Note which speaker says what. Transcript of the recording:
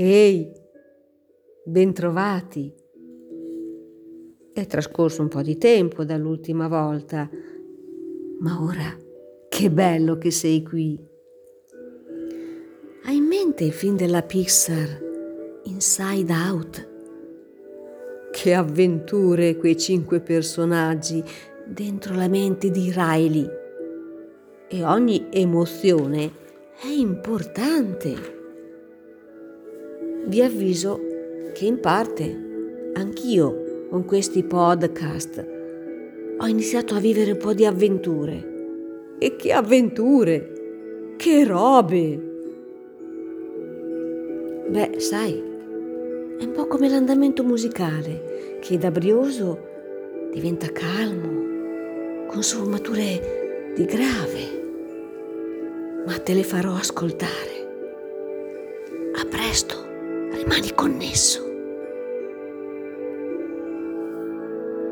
Speaker 1: Ehi, bentrovati. È trascorso un po' di tempo dall'ultima volta, ma ora che bello che sei qui. Hai in mente il film della Pixar Inside Out? Che avventure quei cinque personaggi dentro la mente di Riley. E ogni emozione è importante vi avviso che in parte anch'io con questi podcast ho iniziato a vivere un po' di avventure. E che avventure! Che robe! Beh, sai, è un po' come l'andamento musicale, che da brioso diventa calmo, con sfumature di grave. Ma te le farò ascoltare. A presto! Rimani connesso.